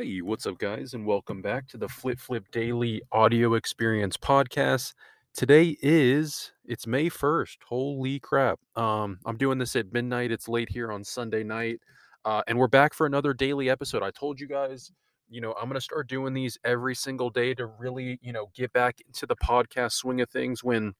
Hey, what's up, guys, and welcome back to the Flip Flip Daily Audio Experience Podcast. Today is it's May 1st. Holy crap. Um, I'm doing this at midnight. It's late here on Sunday night. Uh, and we're back for another daily episode. I told you guys, you know, I'm gonna start doing these every single day to really, you know, get back into the podcast swing of things when,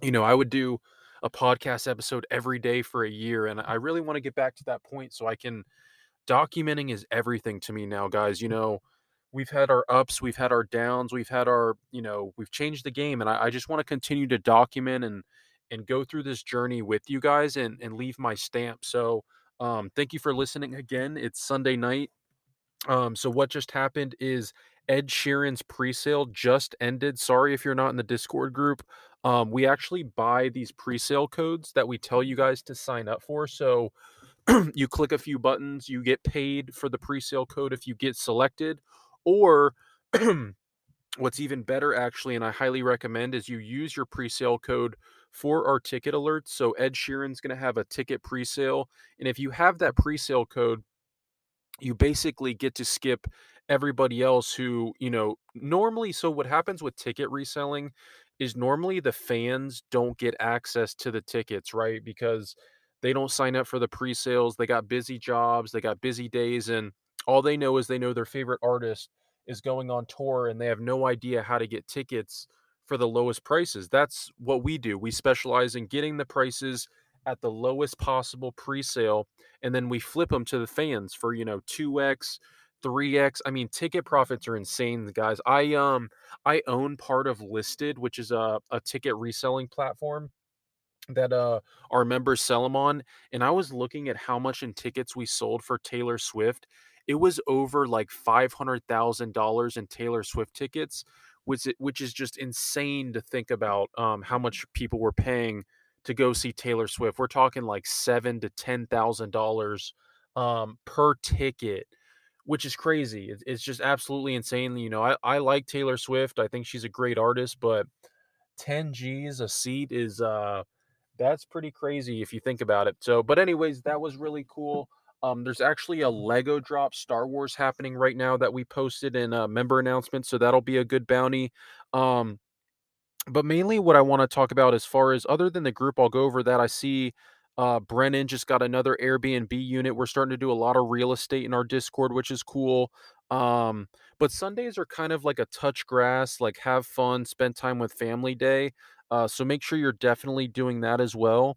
you know, I would do a podcast episode every day for a year. And I really want to get back to that point so I can documenting is everything to me now, guys. You know, we've had our ups, we've had our downs, we've had our, you know, we've changed the game, and I, I just want to continue to document and and go through this journey with you guys and and leave my stamp. So, um, thank you for listening again. It's Sunday night. Um, so what just happened is Ed Sheeran's pre-sale just ended. Sorry if you're not in the Discord group. Um, we actually buy these pre-sale codes that we tell you guys to sign up for. So you click a few buttons, you get paid for the pre-sale code if you get selected, or what's even better actually, and I highly recommend is you use your pre-sale code for our ticket alerts. So Ed Sheeran's going to have a ticket pre-sale, and if you have that pre-sale code, you basically get to skip everybody else who, you know, normally so what happens with ticket reselling is normally the fans don't get access to the tickets, right? Because they don't sign up for the pre-sales. They got busy jobs, they got busy days and all they know is they know their favorite artist is going on tour and they have no idea how to get tickets for the lowest prices. That's what we do. We specialize in getting the prices at the lowest possible pre-sale and then we flip them to the fans for, you know, 2x, 3x. I mean, ticket profits are insane, guys. I um I own part of Listed, which is a, a ticket reselling platform that uh our members sell them on and i was looking at how much in tickets we sold for taylor swift it was over like $500000 in taylor swift tickets which which is just insane to think about um how much people were paying to go see taylor swift. We're talking like seven to ten thousand dollars um per ticket which is crazy it's just absolutely insane you know I, I like taylor swift i think she's a great artist but 10 g's a seat is uh that's pretty crazy if you think about it. So, but anyways, that was really cool. Um, there's actually a Lego drop Star Wars happening right now that we posted in a member announcement, so that'll be a good bounty. Um, but mainly what I want to talk about as far as other than the group, I'll go over that. I see uh, Brennan just got another Airbnb unit. We're starting to do a lot of real estate in our Discord, which is cool. Um, but Sundays are kind of like a touch grass, like have fun, spend time with family day. Uh, so make sure you're definitely doing that as well.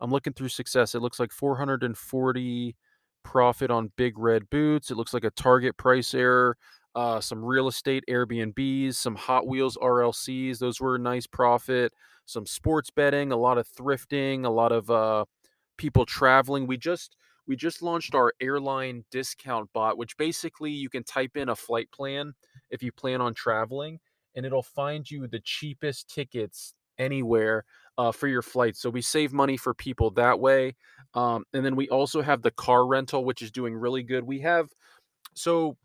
I'm looking through success. It looks like 440 profit on big red boots. It looks like a target price error. Uh, some real estate Airbnbs, some Hot Wheels RLCs. Those were a nice profit. Some sports betting, a lot of thrifting, a lot of uh, people traveling. We just we just launched our airline discount bot, which basically you can type in a flight plan if you plan on traveling, and it'll find you the cheapest tickets anywhere uh, for your flight. So we save money for people that way. Um, and then we also have the car rental, which is doing really good. We have so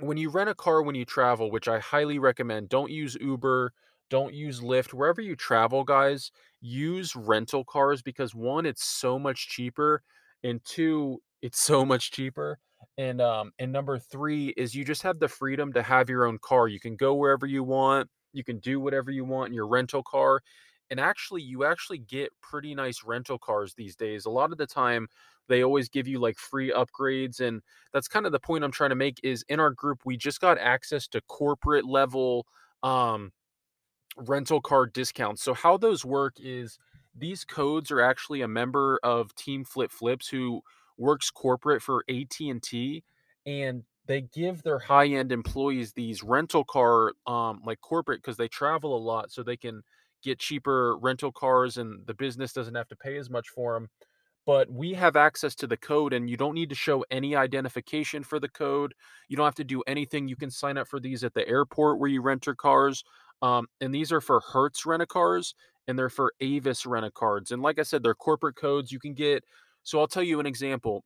when you rent a car when you travel, which I highly recommend, don't use Uber, don't use Lyft. Wherever you travel, guys, use rental cars because one, it's so much cheaper, and two, it's so much cheaper. And um, and number three is you just have the freedom to have your own car. You can go wherever you want you can do whatever you want in your rental car. And actually, you actually get pretty nice rental cars these days. A lot of the time, they always give you like free upgrades. And that's kind of the point I'm trying to make is in our group, we just got access to corporate level um, rental car discounts. So how those work is these codes are actually a member of Team Flip Flips who works corporate for AT&T and they give their high-end employees these rental car um like corporate because they travel a lot so they can get cheaper rental cars and the business doesn't have to pay as much for them but we have access to the code and you don't need to show any identification for the code you don't have to do anything you can sign up for these at the airport where you rent your cars Um, and these are for Hertz rent a cars and they're for Avis rent a cards. And like I said, they're corporate codes. You can get, so I'll tell you an example.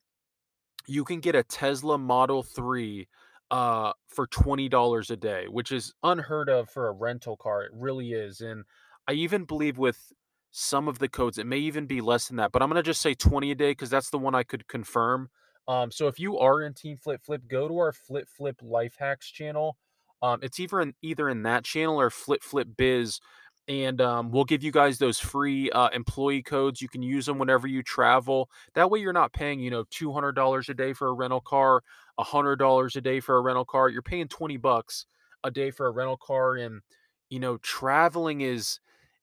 You can get a Tesla Model 3 uh, for $20 a day, which is unheard of for a rental car. It really is. And I even believe with some of the codes, it may even be less than that, but I'm going to just say 20 a day because that's the one I could confirm. Um, so if you are in Team Flip Flip, go to our Flip Flip Life Hacks channel. Um, it's either in either in that channel or Flip Flip Biz, and um, we'll give you guys those free uh, employee codes. You can use them whenever you travel. That way, you're not paying you know two hundred dollars a day for a rental car, hundred dollars a day for a rental car. You're paying twenty bucks a day for a rental car, and you know traveling is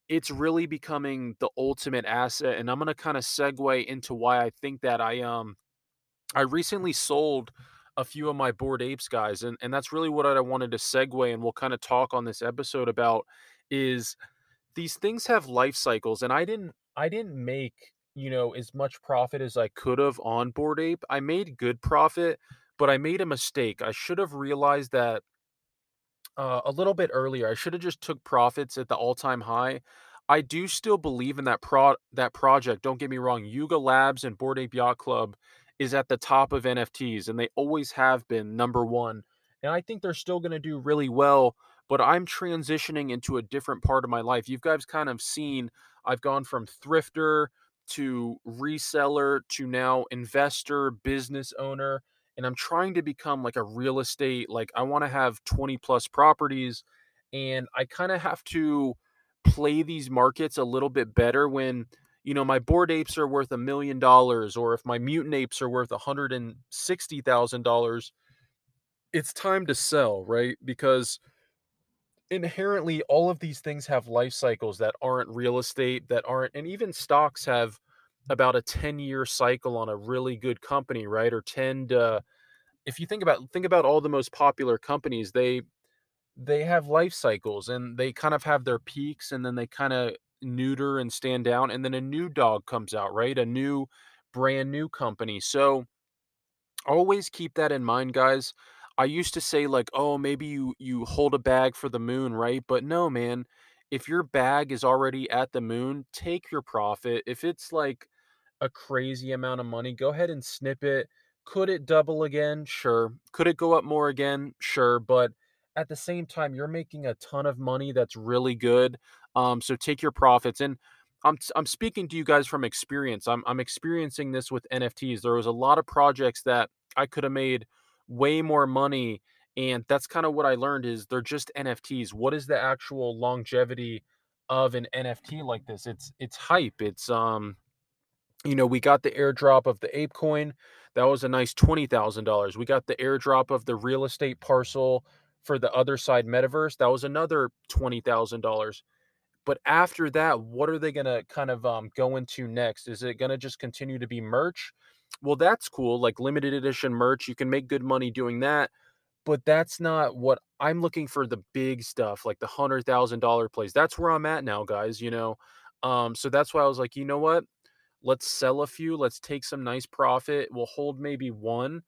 it's really becoming the ultimate asset. And I'm gonna kind of segue into why I think that I um I recently sold a few of my Bored Apes guys, and and that's really what I wanted to segue, and we'll kind of talk on this episode about is these things have life cycles, and I didn't I didn't make you know as much profit as I could have on Bored Ape. I made good profit, but I made a mistake. I should have realized that uh, a little bit earlier. I should have just took profits at the all-time high. I do still believe in that pro that project. Don't get me wrong. Yuga Labs and Bored Ape Yacht Club is at the top of NFTs, and they always have been number one. And I think they're still going to do really well. But I'm transitioning into a different part of my life. You guys kind of seen I've gone from thrifter to reseller to now investor, business owner and I'm trying to become like a real estate like I want to have 20 plus properties and I kind of have to play these markets a little bit better when you know my Bored Apes are worth a million dollars or if my mutant apes are worth $160,000 it's time to sell right because inherently all of these things have life cycles that aren't real estate that aren't and even stocks have about a 10 year cycle on a really good company right or 10 to if you think about think about all the most popular companies they they have life cycles and they kind of have their peaks and then they kind of neuter and stand down and then a new dog comes out right a new brand new company. So always keep that in mind guys i used to say like oh maybe you you hold a bag for the moon right but no man if your bag is already at the moon take your profit if it's like a crazy amount of money, go ahead and snip it. Could it double again? Sure. Could it go up more again? Sure. But at the same time, you're making a ton of money that's really good. Um, so take your profits. And I'm I'm speaking to you guys from experience. I'm I'm experiencing this with NFTs. There was a lot of projects that I could have made way more money. And that's kind of what I learned is they're just NFTs. What is the actual longevity of an NFT like this? It's it's hype. It's um you know, we got the airdrop of the ApeCoin. That was a nice $20,000. We got the airdrop of the real estate parcel for the Otherside metaverse. That was another $20,000. But after that, what are they going to kind of um, go into next? Is it going to just continue to be merch? Well, that's cool. Like limited edition merch, you can make good money doing that. But that's not what I'm looking for the big stuff, like the $100,000 plays. That's where I'm at now, guys, you know. Um, so that's why I was like, you know what? let's sell a few, let's take some nice profit, we'll hold maybe one.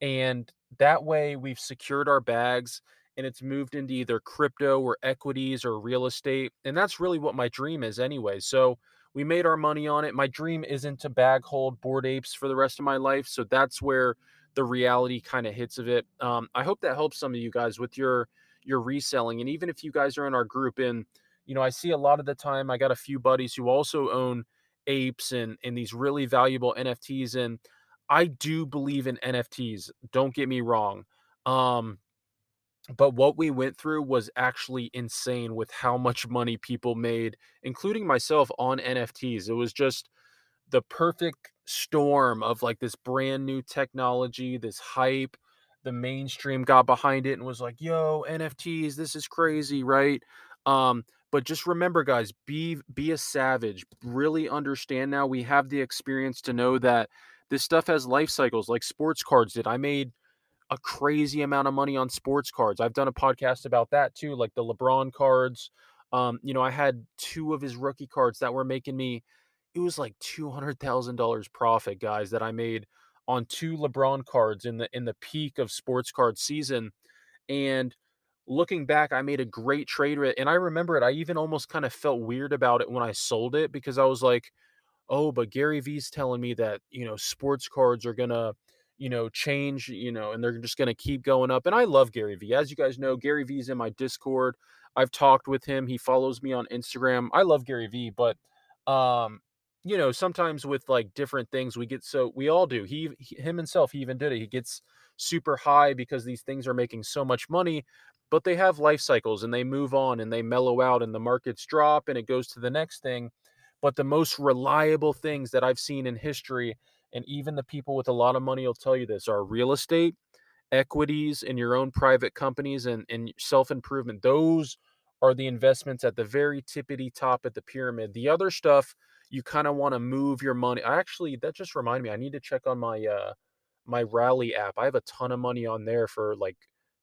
And that way we've secured our bags and it's moved into either crypto or equities or real estate. And that's really what my dream is anyway. So we made our money on it. My dream isn't to bag hold Bored Apes for the rest of my life. So that's where the reality kind of hits of it. Um, I hope that helps some of you guys with your your reselling. And even if you guys are in our group and you know, I see a lot of the time I got a few buddies who also own apes and and these really valuable NFTs and I do believe in NFTs. Don't get me wrong. Um but what we went through was actually insane with how much money people made, including myself on NFTs. It was just the perfect storm of like this brand new technology, this hype. The mainstream got behind it and was like, "Yo, NFTs, this is crazy, right?" Um, but just remember, guys, be be a savage. Really understand now. We have the experience to know that this stuff has life cycles, like sports cards did. I made a crazy amount of money on sports cards. I've done a podcast about that too, like the LeBron cards. Um, you know, I had two of his rookie cards that were making me. It was like two hundred thousand dollars profit, guys, that I made on two LeBron cards in the in the peak of sports card season, and looking back, I made a great trade. And I remember it. I even almost kind of felt weird about it when I sold it because I was like, oh, but Gary Vee's telling me that, you know, sports cards are to, you know, change, you know, and they're just going to keep going up. And I love Gary Vee. As you guys know, Gary Vee's in my Discord. I've talked with him. He follows me on Instagram. I love Gary Vee, but um you know, sometimes with like different things we get so we all do. He, he him himself he even did it. He gets super high because these things are making so much money, but they have life cycles and they move on and they mellow out and the markets drop and it goes to the next thing. But the most reliable things that I've seen in history and even the people with a lot of money will tell you this are real estate, equities in your own private companies and, and self-improvement. Those are the investments at the very tippity top at the pyramid. The other stuff, you kind of want to move your money. I actually that just reminded me, I need to check on my uh my rally app. I have a ton of money on there for like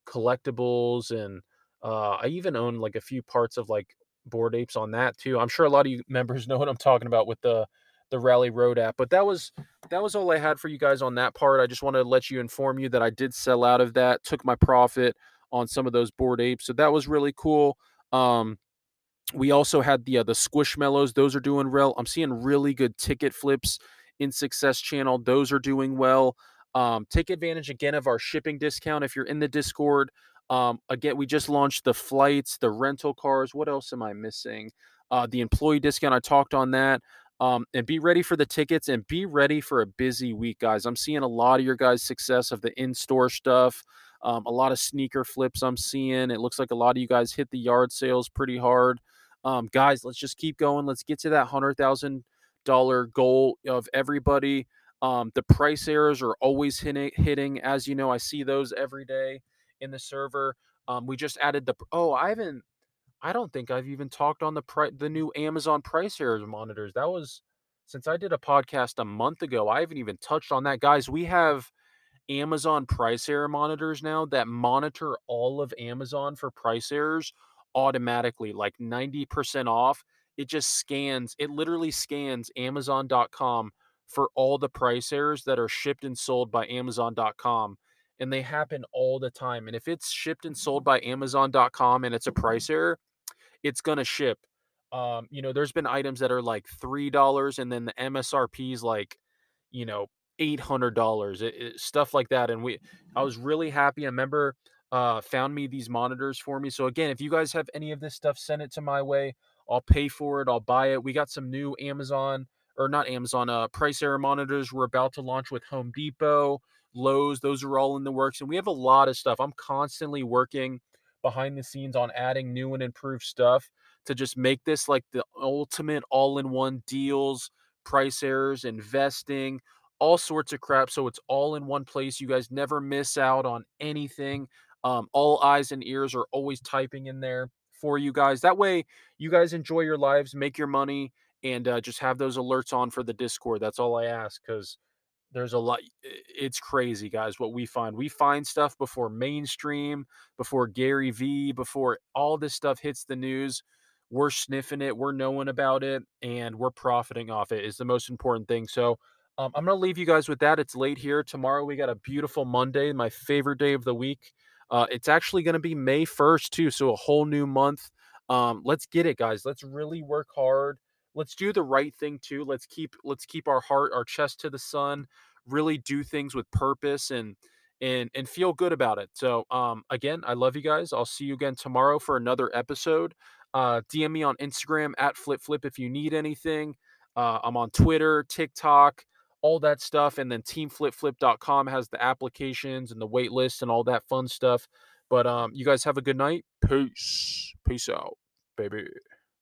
collectibles and uh I even own like a few parts of like Bored Apes on that too. I'm sure a lot of you members know what I'm talking about with the the Rally Road app. But that was that was all I had for you guys on that part. I just wanted to let you inform you that I did sell out of that, took my profit on some of those Bored Apes. So that was really cool. Um, we also had the uh, the squishmallows; those are doing well. I'm seeing really good ticket flips in Success Channel; those are doing well. Um, take advantage again of our shipping discount if you're in the Discord. Um, again, we just launched the flights, the rental cars. What else am I missing? Uh, the employee discount. I talked on that. Um, and be ready for the tickets and be ready for a busy week, guys. I'm seeing a lot of your guys' success of the in store stuff. Um, a lot of sneaker flips I'm seeing. It looks like a lot of you guys hit the yard sales pretty hard. Um, guys, let's just keep going. Let's get to that hundred thousand dollar goal of everybody. Um, the price errors are always hitting, hitting. As you know, I see those every day in the server. Um, we just added the. Oh, I haven't. I don't think I've even talked on the pri- the new Amazon price errors monitors. That was since I did a podcast a month ago. I haven't even touched on that, guys. We have Amazon price error monitors now that monitor all of Amazon for price errors automatically, like 90% off. It just scans, it literally scans Amazon.com for all the price errors that are shipped and sold by Amazon.com. And they happen all the time. And if it's shipped and sold by Amazon.com and it's a price error, it's going to ship. Um, you know, there's been items that are like $3 and then the MSRP is like, you know, $800 stuff like that and we i was really happy i remember uh found me these monitors for me so again if you guys have any of this stuff send it to my way i'll pay for it i'll buy it we got some new amazon or not amazon uh price error monitors we're about to launch with home depot lowes those are all in the works and we have a lot of stuff i'm constantly working behind the scenes on adding new and improved stuff to just make this like the ultimate all-in-one deals price errors investing all sorts of crap. So it's all in one place. You guys never miss out on anything. Um, all eyes and ears are always typing in there for you guys. That way, you guys enjoy your lives, make your money, and uh, just have those alerts on for the Discord. That's all I ask because there's a lot. It's crazy, guys, what we find. We find stuff before mainstream, before Gary Vee, before all this stuff hits the news. We're sniffing it, we're knowing about it, and we're profiting off it is the most important thing. So, um, I'm to leave you guys with that. It's late here. Tomorrow we got a beautiful Monday, my favorite day of the week. Uh, it's actually to be May 1st, too. So a whole new month. Um, let's get it, guys. Let's really work hard. Let's do the right thing too. Let's keep let's keep our heart, our chest to the sun. Really do things with purpose and and and feel good about it. So um, again, I love you guys. I'll see you again tomorrow for another episode. Uh, DM me on Instagram at flip flip if you need anything. Uh, I'm on Twitter, TikTok all that stuff. And then teamflipflip.com has the applications and the wait list and all that fun stuff. But um, you guys have a good night. Peace. Peace out, baby.